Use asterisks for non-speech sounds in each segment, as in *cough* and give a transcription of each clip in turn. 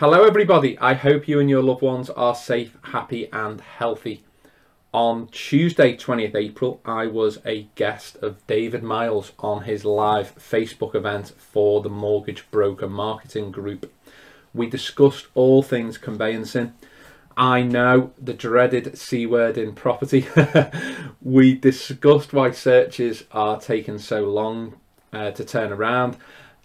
Hello, everybody. I hope you and your loved ones are safe, happy, and healthy. On Tuesday, 20th April, I was a guest of David Miles on his live Facebook event for the Mortgage Broker Marketing Group. We discussed all things conveyancing. I know the dreaded C word in property. *laughs* we discussed why searches are taking so long uh, to turn around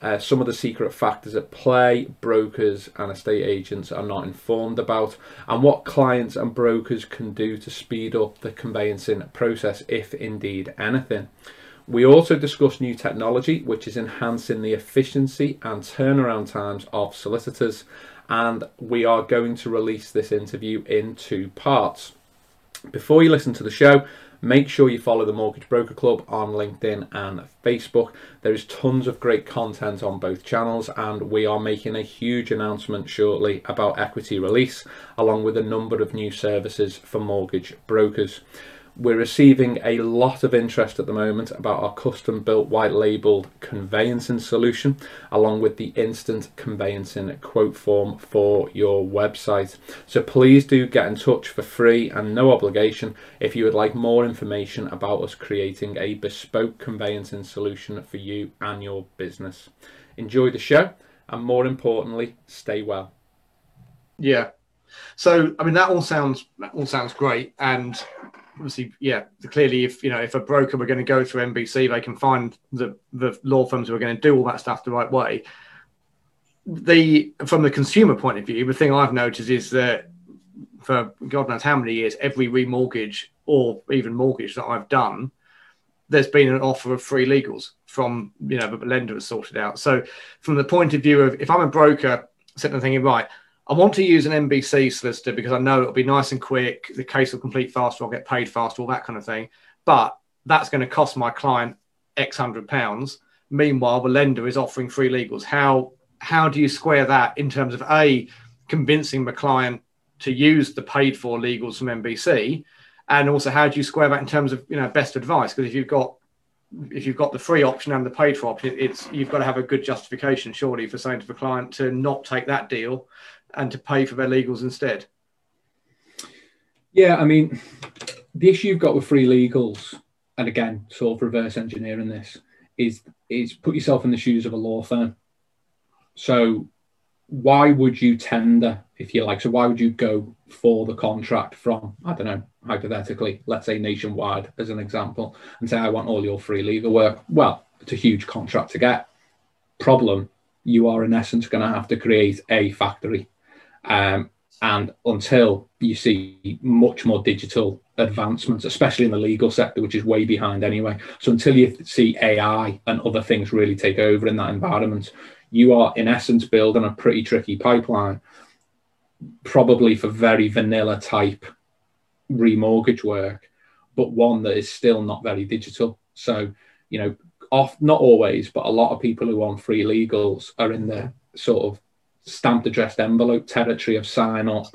uh, some of the secret factors at play brokers and estate agents are not informed about, and what clients and brokers can do to speed up the conveyancing process, if indeed anything. We also discuss new technology which is enhancing the efficiency and turnaround times of solicitors, and we are going to release this interview in two parts. Before you listen to the show, Make sure you follow the Mortgage Broker Club on LinkedIn and Facebook. There is tons of great content on both channels, and we are making a huge announcement shortly about equity release, along with a number of new services for mortgage brokers. We're receiving a lot of interest at the moment about our custom built white labeled conveyancing solution, along with the instant conveyancing quote form for your website. So please do get in touch for free and no obligation if you would like more information about us creating a bespoke conveyancing solution for you and your business. Enjoy the show and more importantly, stay well. Yeah. So I mean that all sounds that all sounds great and obviously, yeah, clearly, if you know, if a broker were going to go through MBC, they can find the the law firms who are going to do all that stuff the right way. The from the consumer point of view, the thing I've noticed is that for God knows how many years, every remortgage or even mortgage that I've done, there's been an offer of free legals from you know the lender has sorted out. So from the point of view of if I'm a broker sitting there thinking, right, I want to use an MBC solicitor because I know it'll be nice and quick. The case will complete faster. I'll get paid faster, all that kind of thing. But that's going to cost my client X hundred pounds. Meanwhile, the lender is offering free legals. How how do you square that in terms of a convincing the client to use the paid for legals from MBC, and also how do you square that in terms of you know best advice? Because if you've got if you've got the free option and the paid for option, it's you've got to have a good justification, surely, for saying to the client to not take that deal and to pay for their legals instead. Yeah, I mean, the issue you've got with free legals, and again, sort of reverse engineering this, is is put yourself in the shoes of a law firm. So, why would you tender, if you like? So, why would you go for the contract from, I don't know, hypothetically, let's say nationwide as an example, and say, I want all your free legal work? Well, it's a huge contract to get. Problem, you are in essence going to have to create a factory um, and until you see much more digital advancements, especially in the legal sector, which is way behind anyway. So until you see AI and other things really take over in that environment, you are in essence building a pretty tricky pipeline, probably for very vanilla type remortgage work, but one that is still not very digital. So, you know, off not always, but a lot of people who want free legals are in the sort of stamped addressed envelope territory of sign up,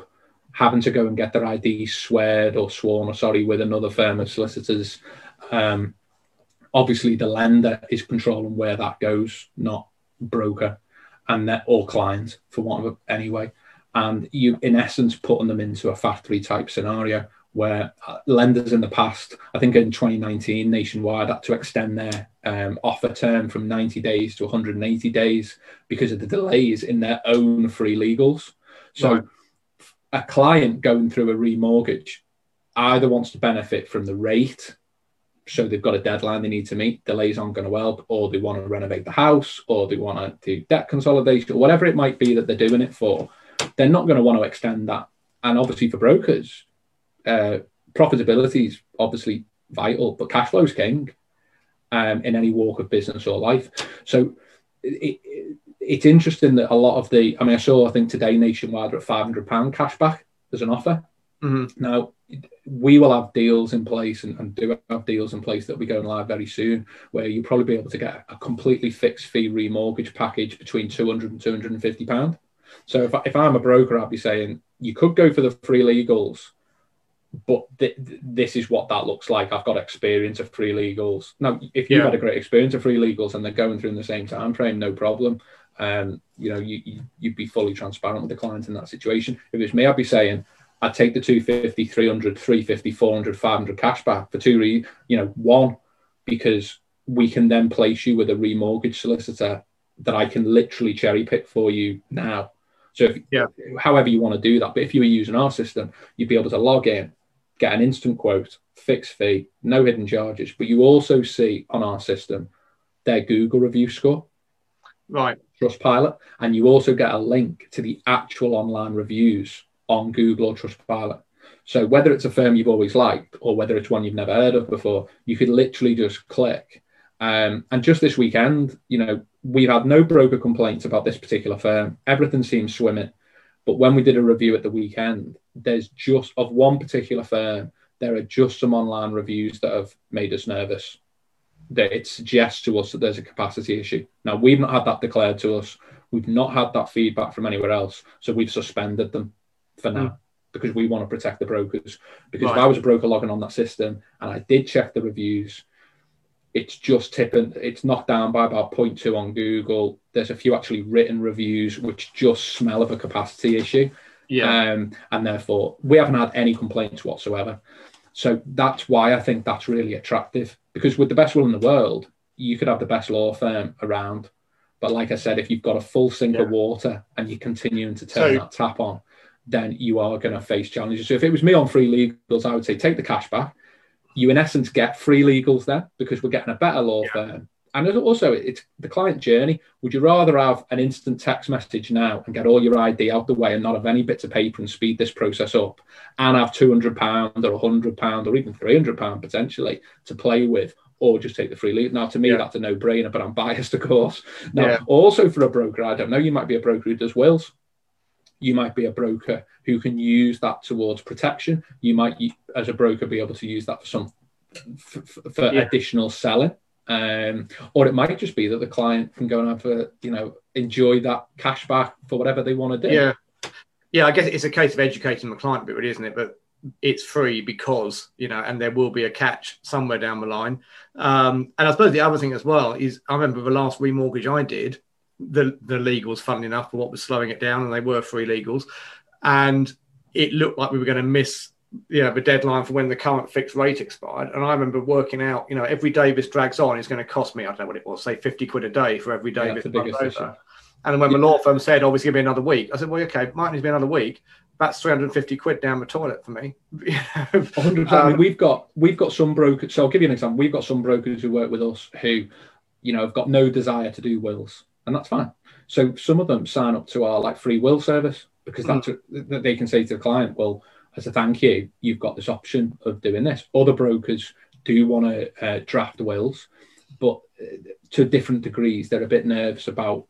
having to go and get their ID sweared or sworn or sorry with another firm of solicitors. Um, obviously, the lender is controlling where that goes, not broker and that or client for one of anyway. And you, in essence, putting them into a factory type scenario where uh, lenders in the past, I think in 2019, nationwide had to extend their um, offer term from 90 days to 180 days because of the delays in their own free legals. So, right. a client going through a remortgage either wants to benefit from the rate, so they've got a deadline they need to meet, delays aren't going to help, or they want to renovate the house, or they want to do debt consolidation, or whatever it might be that they're doing it for. They're not going to want to extend that. And obviously, for brokers, uh, profitability is obviously vital, but cash flow is king um, in any walk of business or life. So it, it, it's interesting that a lot of the, I mean, I saw, I think today nationwide are at £500 cash back as an offer. Mm-hmm. Now, we will have deals in place and, and, do have deals in place that we go live very soon where you'll probably be able to get a completely fixed fee remortgage package between 200 and 250 pound so if, if i'm a broker i'd be saying you could go for the free legals but th- this is what that looks like. I've got experience of free legals. Now, if you've yeah. had a great experience of free legals and they're going through in the same time frame, no problem. um, you know, you, you, you'd be fully transparent with the client in that situation. If it was me, I'd be saying, I'd take the 250, 300, 350, 400, 500 cash back for two reasons. You know, one, because we can then place you with a remortgage solicitor that I can literally cherry pick for you now. So, if, yeah. however you want to do that, but if you were using our system, you'd be able to log in, get an instant quote, fixed fee, no hidden charges. But you also see on our system their Google review score, right? Trustpilot, and you also get a link to the actual online reviews on Google or Trustpilot. So whether it's a firm you've always liked or whether it's one you've never heard of before, you could literally just click. Um, and just this weekend, you know, we've had no broker complaints about this particular firm. Everything seems swimming. But when we did a review at the weekend, there's just of one particular firm, there are just some online reviews that have made us nervous. That it suggests to us that there's a capacity issue. Now we've not had that declared to us. We've not had that feedback from anywhere else. So we've suspended them for now. Mm because we want to protect the brokers. Because right. if I was a broker logging on that system and I did check the reviews, it's just tipping, it's knocked down by about 0.2 on Google. There's a few actually written reviews which just smell of a capacity issue. Yeah. Um, and therefore, we haven't had any complaints whatsoever. So that's why I think that's really attractive because with the best will in the world, you could have the best law firm around. But like I said, if you've got a full sink yeah. of water and you're continuing to turn so, that tap on, then you are going to face challenges. So if it was me on free legals, I would say take the cash back. You in essence get free legals there because we're getting a better law yeah. firm. And also, it's the client journey. Would you rather have an instant text message now and get all your ID out the way and not have any bits of paper and speed this process up and have £200 or £100 or even £300 potentially to play with? Or just take the free lead. Now, to me, yeah. that's a no brainer, but I'm *laughs* biased, of course. Now, yeah. also for a broker, I don't know, you might be a broker who does wills you might be a broker who can use that towards protection. You might, as a broker, be able to use that for some for, for yeah. additional selling. Um, or it might just be that the client can go and have a, you know, enjoy that cash back for whatever they want to do. Yeah. Yeah, I guess it's a case of educating the client a bit, really, isn't it? But it's free because, you know, and there will be a catch somewhere down the line. Um, and I suppose the other thing as well is I remember the last remortgage I did, the the legals, funnily enough, for what was slowing it down, and they were free legals, and it looked like we were going to miss you know the deadline for when the current fixed rate expired. And I remember working out, you know, every day this drags on, is going to cost me, I don't know what it was, say fifty quid a day for every day yeah, this runs over. Issue. And when the law firm said, "Oh, it's going to be another week," I said, "Well, okay, might need to be another week." That's 350 quid down the toilet for me. *laughs* 100%. Um, we've got we've got some brokers. So I'll give you an example. We've got some brokers who work with us who, you know, have got no desire to do wills and that's fine. So some of them sign up to our like free will service because mm. that's that they can say to the client, well, as a thank you, you've got this option of doing this. Other brokers do want to uh, draft wills, but uh, to different degrees, they're a bit nervous about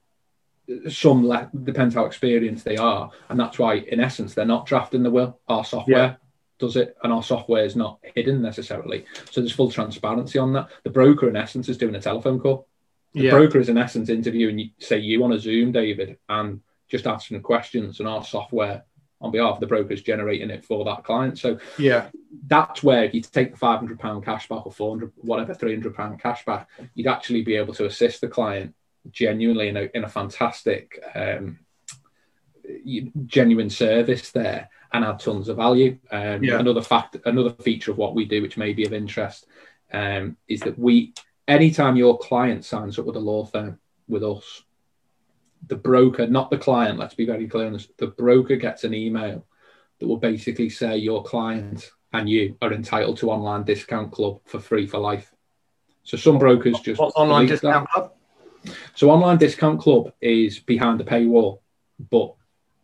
some le- depends how experienced they are, and that's why, in essence, they're not drafting the will. Our software yeah. does it, and our software is not hidden necessarily. So there's full transparency on that. The broker, in essence, is doing a telephone call. The yeah. broker is in essence interviewing you, say you on a Zoom, David, and just asking questions, and our software on behalf of the brokers generating it for that client. So yeah, that's where if you take the five hundred pound cash back or four hundred, whatever, three hundred pound cash back, you'd actually be able to assist the client genuinely in a in a fantastic, um, genuine service there and add tons of value. Um, yeah. Another fact, another feature of what we do, which may be of interest, um, is that we anytime your client signs up with a law firm with us, the broker, not the client, let's be very clear on this, the broker gets an email that will basically say your client and you are entitled to online discount club for free for life. So some brokers just What's online discount that. club. So online discount club is behind the paywall, but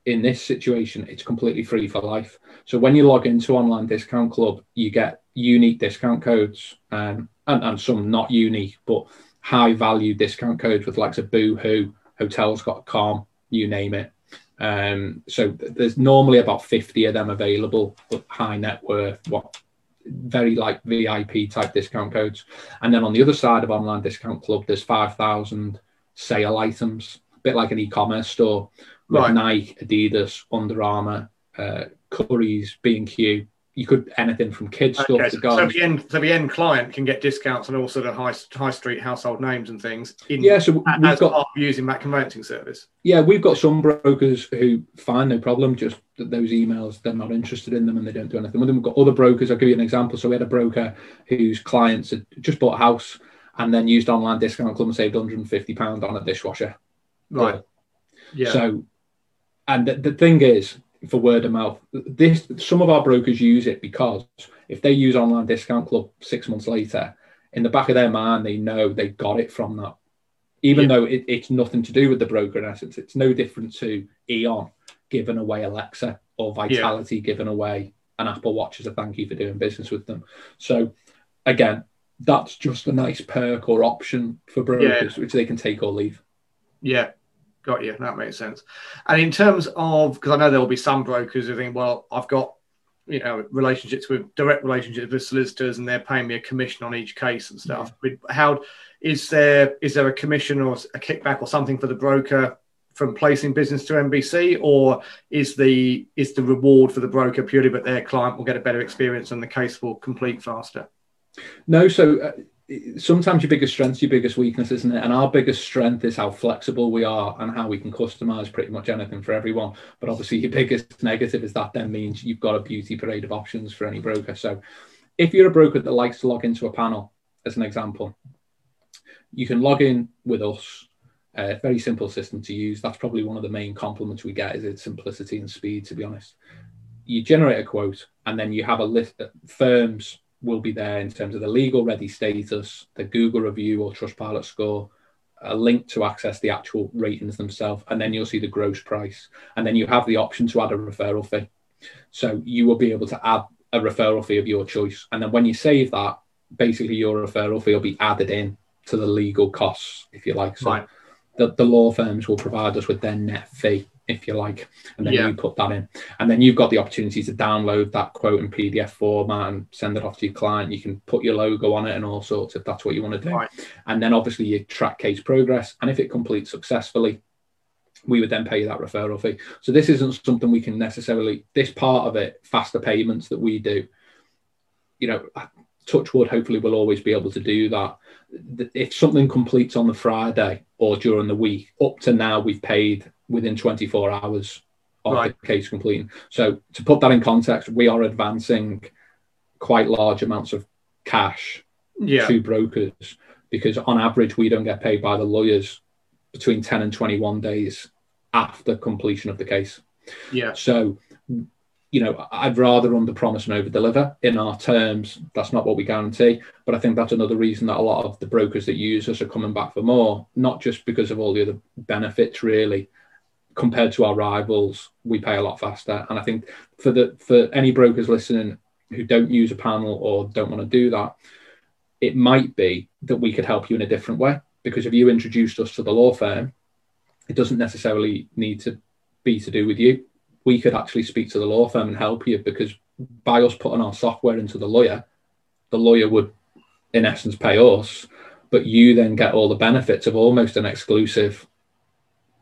in this situation, it's completely free for life. So when you log into online discount club, you get unique discount codes. Um, and, and some not unique, but high value discount codes with likes of Boohoo, Hotels.com, you name it. Um, so there's normally about 50 of them available, but high net worth, what very like VIP type discount codes. And then on the other side of Online Discount Club, there's 5,000 sale items, a bit like an e-commerce store with right. Nike, Adidas, Under Armour, uh, Curry's, B&Q, you could anything from kids stuff Okay, to so, go. so the end, so the end client can get discounts on all sort of high high street household names and things. In, yeah, so we've as got part using that conveyancing service. yeah, we've got some brokers who find no problem. Just that those emails, they're not interested in them and they don't do anything with them. We've got other brokers. I'll give you an example. So we had a broker whose clients had just bought a house and then used online discount club and saved 150 pound on a dishwasher. Right. Yeah. So, and the, the thing is, for word of mouth, this some of our brokers use it because if they use online discount club six months later, in the back of their mind, they know they got it from that. Even Yeah. though it, it's nothing to do with the broker in essence, it's no different to Eon giving away Alexa or Vitality giving away an Apple Watch as a thank you for doing business with them. So, again, that's just a nice perk or option for brokers, which they can take or leave. Yeah, got you. That makes sense. And in terms of, because I know there will be some brokers who think, well, I've got, you know, relationships with direct relationships with solicitors, and they're paying me a commission on each case and stuff. But how is there is there a commission or a kickback or something for the broker from placing business to MBC, or is the is the reward for the broker purely that their client will get a better experience and the case will complete faster? No, so uh, sometimes your biggest strength's your biggest weakness, isn't it? And our biggest strength is how flexible we are and how we can customize pretty much anything for everyone. But obviously, your biggest negative is that then means you've got a beauty parade of options for any broker. So if you're a broker that likes to log into a panel, as an example, you can log in with us. A very simple system to use. That's probably one of the main compliments we get is its simplicity and speed, to be honest. You generate a quote and then you have a list of firms will be there in terms of the legal ready status, the Google review or Trustpilot score, a link to access the actual ratings themselves, and then you'll see the gross price. And then you have the option to add a referral fee. So you will be able to add a referral fee of your choice. And then when you save that, basically your referral fee will be added in to the legal costs, if you like. So Right. the, the law firms will provide us with their net fee, if you like, and then Yeah. you put that in. And then you've got the opportunity to download that quote in PDF format and send it off to your client. You can put your logo on it and all sorts if that's what you want to do. Right. And then obviously you track case progress. And if it completes successfully, we would then pay you that referral fee. So this isn't something we can necessarily, this part of it, faster payments that we do, you know, Touchwood hopefully will always be able to do that. If something completes on the Friday or during the week, up to now we've paid within 24 hours of Right. the case completing. So to put that in context, we are advancing quite large amounts of cash Yeah. to brokers because on average we don't get paid by the lawyers between 10 and 21 days after completion of the case. Yeah. So, you know, I'd rather under promise and over deliver in our terms. That's not what we guarantee. But I think that's another reason that a lot of the brokers that use us are coming back for more, not just because of all the other benefits, really. Compared to our rivals, we pay a lot faster. And I think for the for any brokers listening who don't use a panel or don't want to do that, it might be that we could help you in a different way. Because if you introduced us to the law firm, it doesn't necessarily need to be to do with you. We could actually speak to the law firm and help you because by us putting our software into the lawyer, the lawyer would, in essence, pay us, but you then get all the benefits of almost an exclusive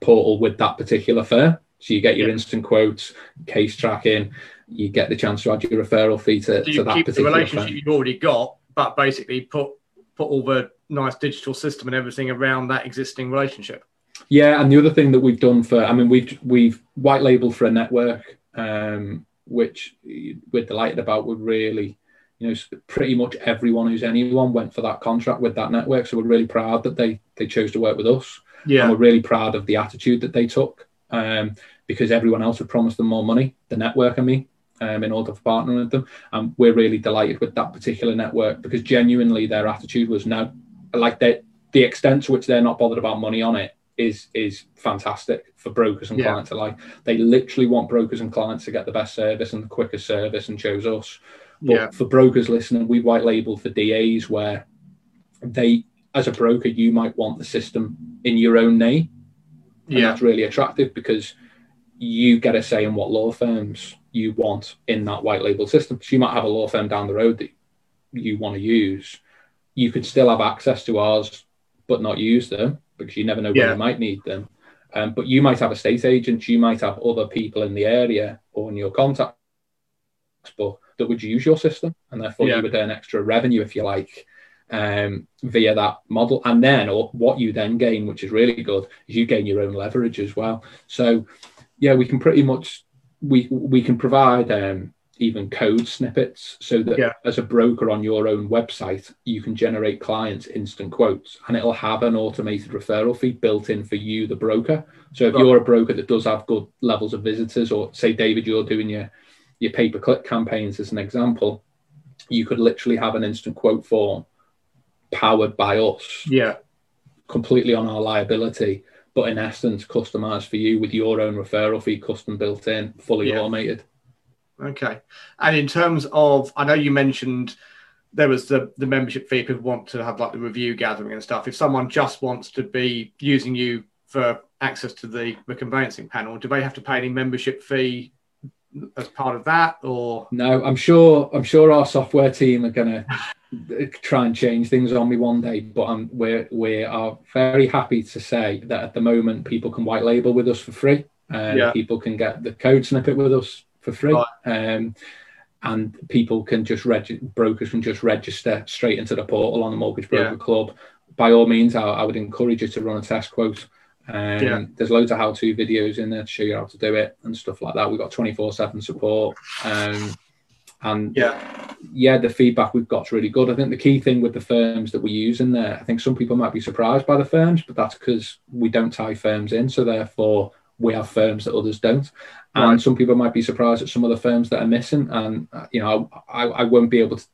portal with that particular firm. So you get your instant quotes, case tracking, you get the chance to add your referral fee to, So to that keep the particular relationship firm. you've already got, but basically put put all the nice digital system and everything around that existing relationship. Yeah, and the other thing that we've done for, I mean, we've we've white labeled for a network, um, which we're delighted about. We're really, you know, pretty much everyone who's anyone went for that contract with that network. So we're really proud that they they chose to work with us, and Yeah. we're really proud of the attitude that they took, um, because everyone else had promised them more money. The network, I mean. Um, in order to partner with them, and we're really delighted with that particular network because genuinely their attitude was no, like they, the extent to which they're not bothered about money on it is is fantastic for brokers and Yeah. clients alike. They literally want brokers and clients to get the best service and the quickest service and chose us. But Yeah. for brokers listening, we white label for DAs where they, as a broker, you might want the system in your own name. And Yeah. that's really attractive because you get a say in what law firms you want in that white label system. So you might have a law firm down the road that you want to use. You could still have access to ours, but not use them because you never know when Yeah. you might need them. Um, but you might have estate agents, you might have other people in the area or in your contacts book that would use your system, and therefore Yeah. you would earn extra revenue if you like um, via that model. And then, or what you then gain, which is really good, is you gain your own leverage as well. So, yeah, we can pretty much we we can provide um, even code snippets so that Yeah. as a broker on your own website, you can generate clients instant quotes, and it'll have an automated referral fee built in for you, the broker. So if Right. you're a broker that does have good levels of visitors, or say David, you're doing your your pay per click campaigns as an example, you could literally have an instant quote form powered by us Yeah. completely on our liability, but in essence, customized for you with your own referral fee, custom built in, fully Yeah. automated. Okay. And in terms of, I know you mentioned there was the the membership fee. People want to have like the review gathering and stuff. If someone just wants to be using you for access to the the conveyancing panel, do they have to pay any membership fee as part of that, or No, I'm sure. I'm sure our software team are going to try and change things on me one day. But um, we're we are very happy to say that at the moment people can white label with us for free. and Yeah. People can get the code snippet with us for free. Right. Um, and people can just reg- brokers can just register straight into the portal on the Mortgage Broker Yeah. Club. By all means, I, I would encourage you to run a test quote. Um, Yeah. There's loads of how-to videos in there to show you how to do it and stuff like that. We've got 24/7 support, um, and yeah, yeah, the feedback we've got's really good. I think the key thing with the firms that we use in there, I think some people might be surprised by the firms, but that's because we don't tie firms in, so therefore we have firms that others don't. And Right. some people might be surprised at some of the firms that are missing, and uh, you know, I, I won't be able to,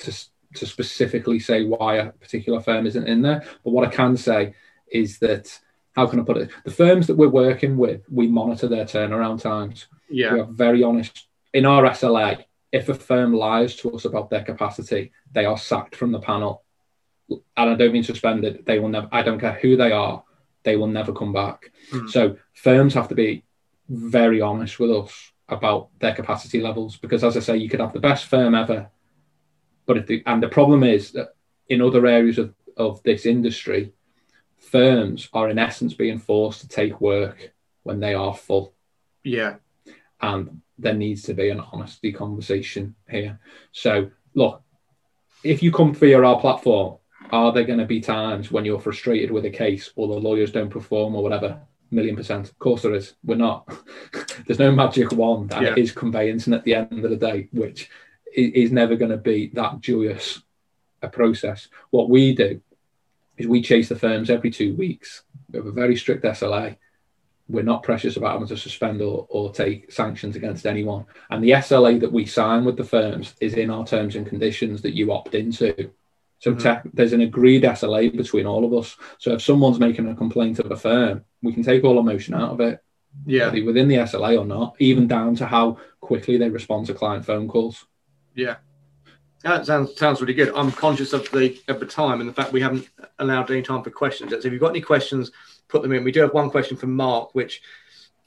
to to specifically say why a particular firm isn't in there. But what I can say is that how can I put it? The firms that we're working with, we monitor their turnaround times Yeah. We are very honest. In our SLA, if a firm lies to us about their capacity, they are sacked from the panel. And I don't mean suspended. They will never, I don't care who they are, they will never come back. Hmm. So firms have to be very honest with us about their capacity levels because, as I say, you could have the best firm ever. But if the, and the problem is that in other areas of, of this industry, firms are in essence being forced to take work when they are full yeah, and there needs to be an honesty conversation here. So, look, if you come via our platform, are there going to be times when you're frustrated with a case or the lawyers don't perform or whatever? Million percent. Of course there is. We're not. *laughs* There's no magic wand, and it Yeah. is conveyancing at the end of the day, which is never going to be that joyous a process. What we do is we chase the firms every two weeks. We have a very strict SLA we're not precious about having to suspend or, or take sanctions against anyone. And the SLA that we sign with the firms is in our terms and conditions that you opt into. So Mhm. tech, there's an agreed SLA between all of us. So if someone's making a complaint of a firm, we can take all emotion out of it, yeah, whether within the SLA or not, even down to how quickly they respond to client phone calls. yeah. That sounds sounds really good. I'm conscious of the of the time and the fact we haven't allowed any time for questions. So if you've got any questions, put them in. We do have one question from Mark, which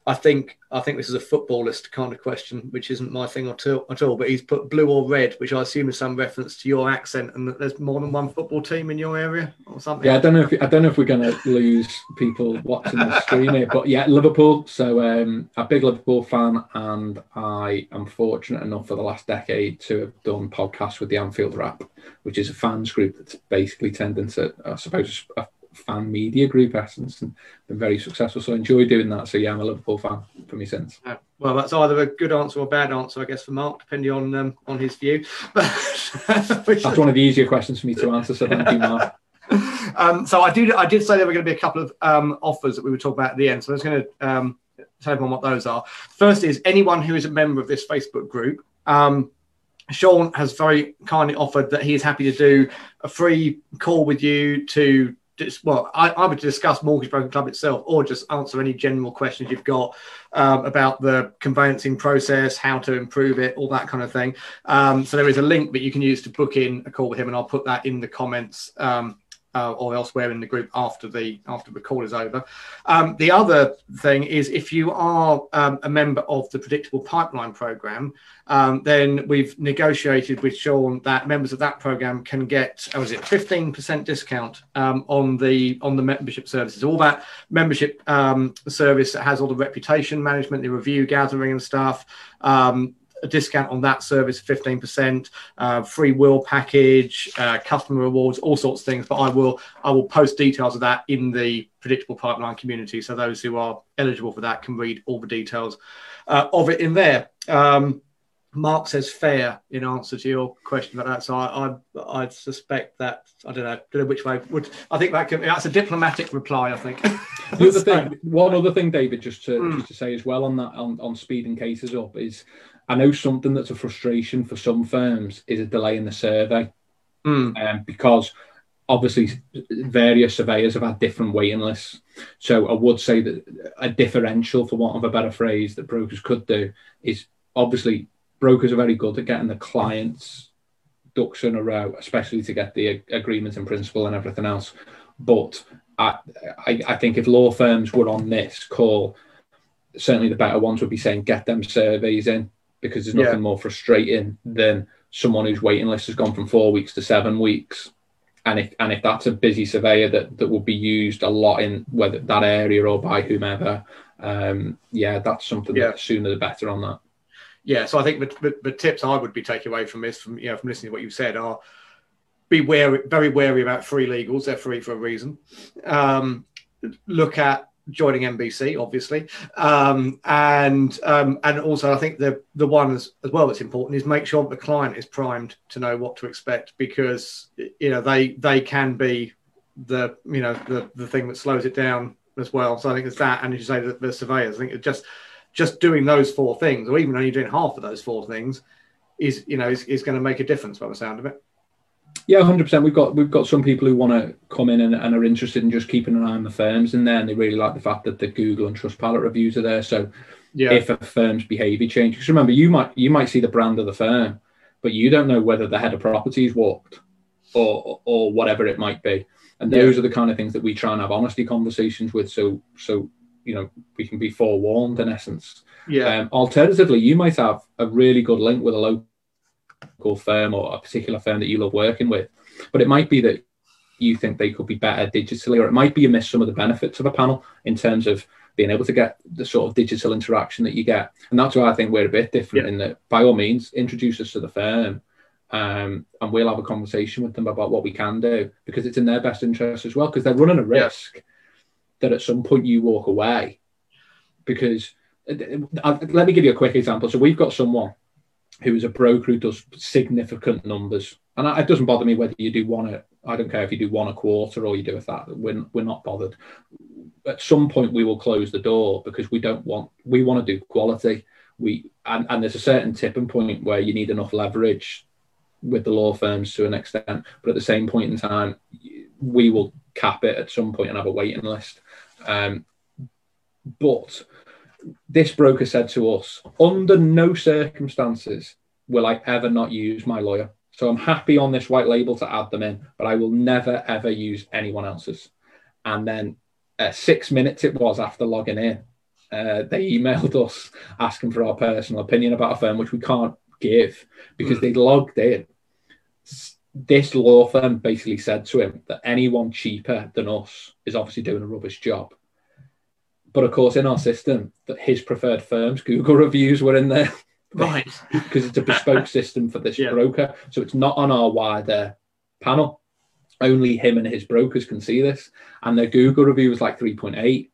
I think I think this is a footballist kind of question, which isn't my thing at all, at all. But he's put blue or red, which I assume is some reference to your accent and that there's more than one football team in your area or something. Yeah, I don't know if I don't know if we're going to lose people watching the stream here, but yeah, Liverpool. So um, a big Liverpool fan, and I am fortunate enough for the last decade to have done podcasts with the Anfield Wrap, which is a fans group that's basically turned into, I suppose, a fan media group essence, and been very successful. So I enjoy doing that. So yeah, I'm a Liverpool fan for me since. Uh, well, that's either a good answer or a bad answer, I guess, for Mark, depending on um, on his view. *laughs* But That's one of the easier questions for me to answer. So thank you, Mark. *laughs* um, so I did I did say there were going to be a couple of um, offers that we would talk about at the end. So I was going to um, tell everyone what those are. First is anyone who is a member of this Facebook group. Um, Sean has very kindly offered that he is happy to do a free call with you to dis- well, I, I would discuss Mortgage Broker Club itself, or just answer any general questions you've got um, about the conveyancing process, how to improve it, all that kind of thing. Um, so there is a link that you can use to book in a call with him, and I'll put that in the comments um, uh, or elsewhere in the group after the after the call is over. Um, the other thing is if you are um, a member of the Predictable Pipeline program, um, then we've negotiated with Sean that members of that program can get, oh, is it 15% discount um, on the on the membership services. All that membership um, service that has all the reputation management, the review gathering and stuff. Um, a discount on that service, fifteen percent, uh, free will package, uh, customer rewards, all sorts of things. But I will I will post details of that in the predictable pipeline community, so those who are eligible for that can read all the details uh, of it in there. Um, Mark says fair in answer to your question about that. So I, I, I suspect that I don't know, don't know which way would I think that that's a diplomatic reply. I think. *laughs* the other thing, one other thing, David, just to mm. just to say as well on that on, on speeding cases up is I know something that's a frustration for some firms is a delay in the survey, mm. um, because obviously various surveyors have had different waiting lists. So I would say that a differential, for want of a better phrase, that brokers could do is obviously brokers are very good at getting the clients ducks in a row, especially to get the agreement in principle and everything else. But I, I, I think if law firms were on this call, certainly the better ones would be saying get them surveys in because there's nothing yeah. more frustrating than someone whose waiting list has gone from four weeks to seven weeks. And if and if that's a busy surveyor that, that will be used a lot in whether that area or by whomever, um, yeah, that's something yeah. that sooner the better on that yeah, so I think the, the, the, tips I would be taking away from this, from you know, from listening to what you said, are be wary, very wary about free legals. They're free for a reason. Um, look at joining MBC, obviously, um, and um, and also I think the the one as, as well that's important is make sure that the client is primed to know what to expect because you know they they can be the you know the the thing that slows it down as well. So I think it's that, and as you say, the, the surveyors. I think it just just doing those four things, or even only doing half of those four things, is you know is, is going to make a difference by the sound of it. Yeah, hundred percent. We've got we've got some people who want to come in and, and, are interested in just keeping an eye on the firms in there, and they really like the fact that the Google and Trustpilot reviews are there. So, yeah. if a firm's behaviour changes, because remember, you might you might see the brand of the firm, but you don't know whether the head of property is walked or or whatever it might be. And those yeah. are the kind of things that we try and have honesty conversations with. So so you know we can be forewarned in essence. Yeah. Um, alternatively, you might have a really good link with a local firm or a particular firm that you love working with, but it might be that you think they could be better digitally, or it might be you miss some of the benefits of a panel in terms of being able to get the sort of digital interaction that you get. And that's why I think we're a bit different yeah. in that, by all means, introduce us to the firm. Um, and we'll have a conversation with them about what we can do because it's in their best interest as well because they're running a risk. Yeah that at some point you walk away because uh, let me give you a quick example. So we've got someone who is a broker who does significant numbers, and it doesn't bother me whether you do one. I don't care if you do one a quarter or you do a that. We're we're not bothered. At some point, we will close the door because we don't want. We want to do quality. We and, and there's a certain tipping point where you need enough leverage with the law firms to an extent, but at the same point in time, we will cap it at some point and have a waiting list. Um, but this broker said to us, under no circumstances will I ever not use my lawyer. So I'm happy on this white label to add them in, but I will never ever use anyone else's. And then uh, six minutes it was after logging in, uh, they emailed *laughs* us asking for our personal opinion about a firm, which we can't give because mm. they logged in. This law firm basically said to him that anyone cheaper than us is obviously doing a rubbish job. But of course, in our system, that his preferred firms, Google reviews were in there. Right. *laughs* because it's a bespoke system for this yeah. broker. So it's not on our wider panel. Only him and his brokers can see this. And their Google review was like 3.8.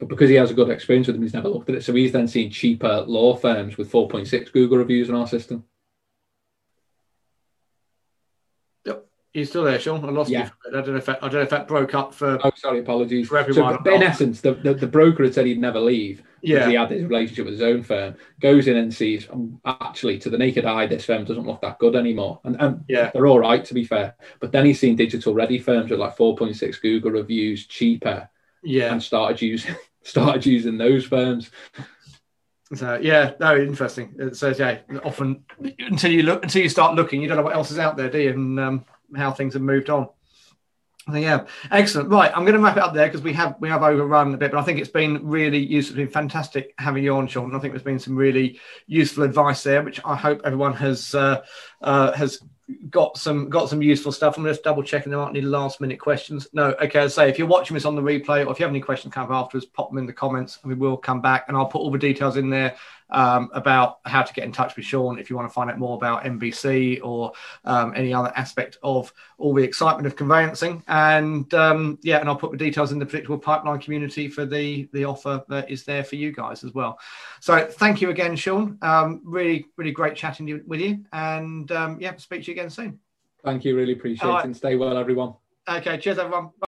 But because he has a good experience with them, he's never looked at it. So he's then seen cheaper law firms with 4.6 Google reviews in our system. You still there, Sean? I lost yeah. you. I don't know if that, I don't know if that broke up for. Oh, sorry, apologies. For everyone. So, in essence, the, the, the, broker had said he'd never leave. Yeah. He had this relationship with his own firm. Goes in and sees, um, actually, to the naked eye, this firm doesn't look that good anymore. And, and yeah, they're all right to be fair. But then he's seen digital ready firms with like 4.6 Google reviews cheaper. Yeah. And started using *laughs* started using those firms. So yeah, no, interesting. It says yeah, often until you look until you start looking, you don't know what else is out there, do you? And um, how things have moved on. Yeah, excellent. Right, I'm going to wrap it up there because we have we have overrun a bit, but I think it's been really useful. It's been fantastic having you on, Sean. I think there's been some really useful advice there, which I hope everyone has uh, uh, has got some got some useful stuff. I'm just double checking there aren't any last minute questions. No, okay. I say if you're watching this on the replay or if you have any questions come up afterwards, pop them in the comments and we will come back and I'll put all the details in there um, about how to get in touch with Sean if you want to find out more about MBC or um, any other aspect of all the excitement of conveyancing. And um, yeah, and I'll put the details in the predictable pipeline community for the the offer that is there for you guys as well. So thank you again, Sean. Um, really, really great chatting with you. And um, yeah, speak to you again soon. Thank you. Really appreciate right. it. And stay well, everyone. Okay. Cheers, everyone. Bye.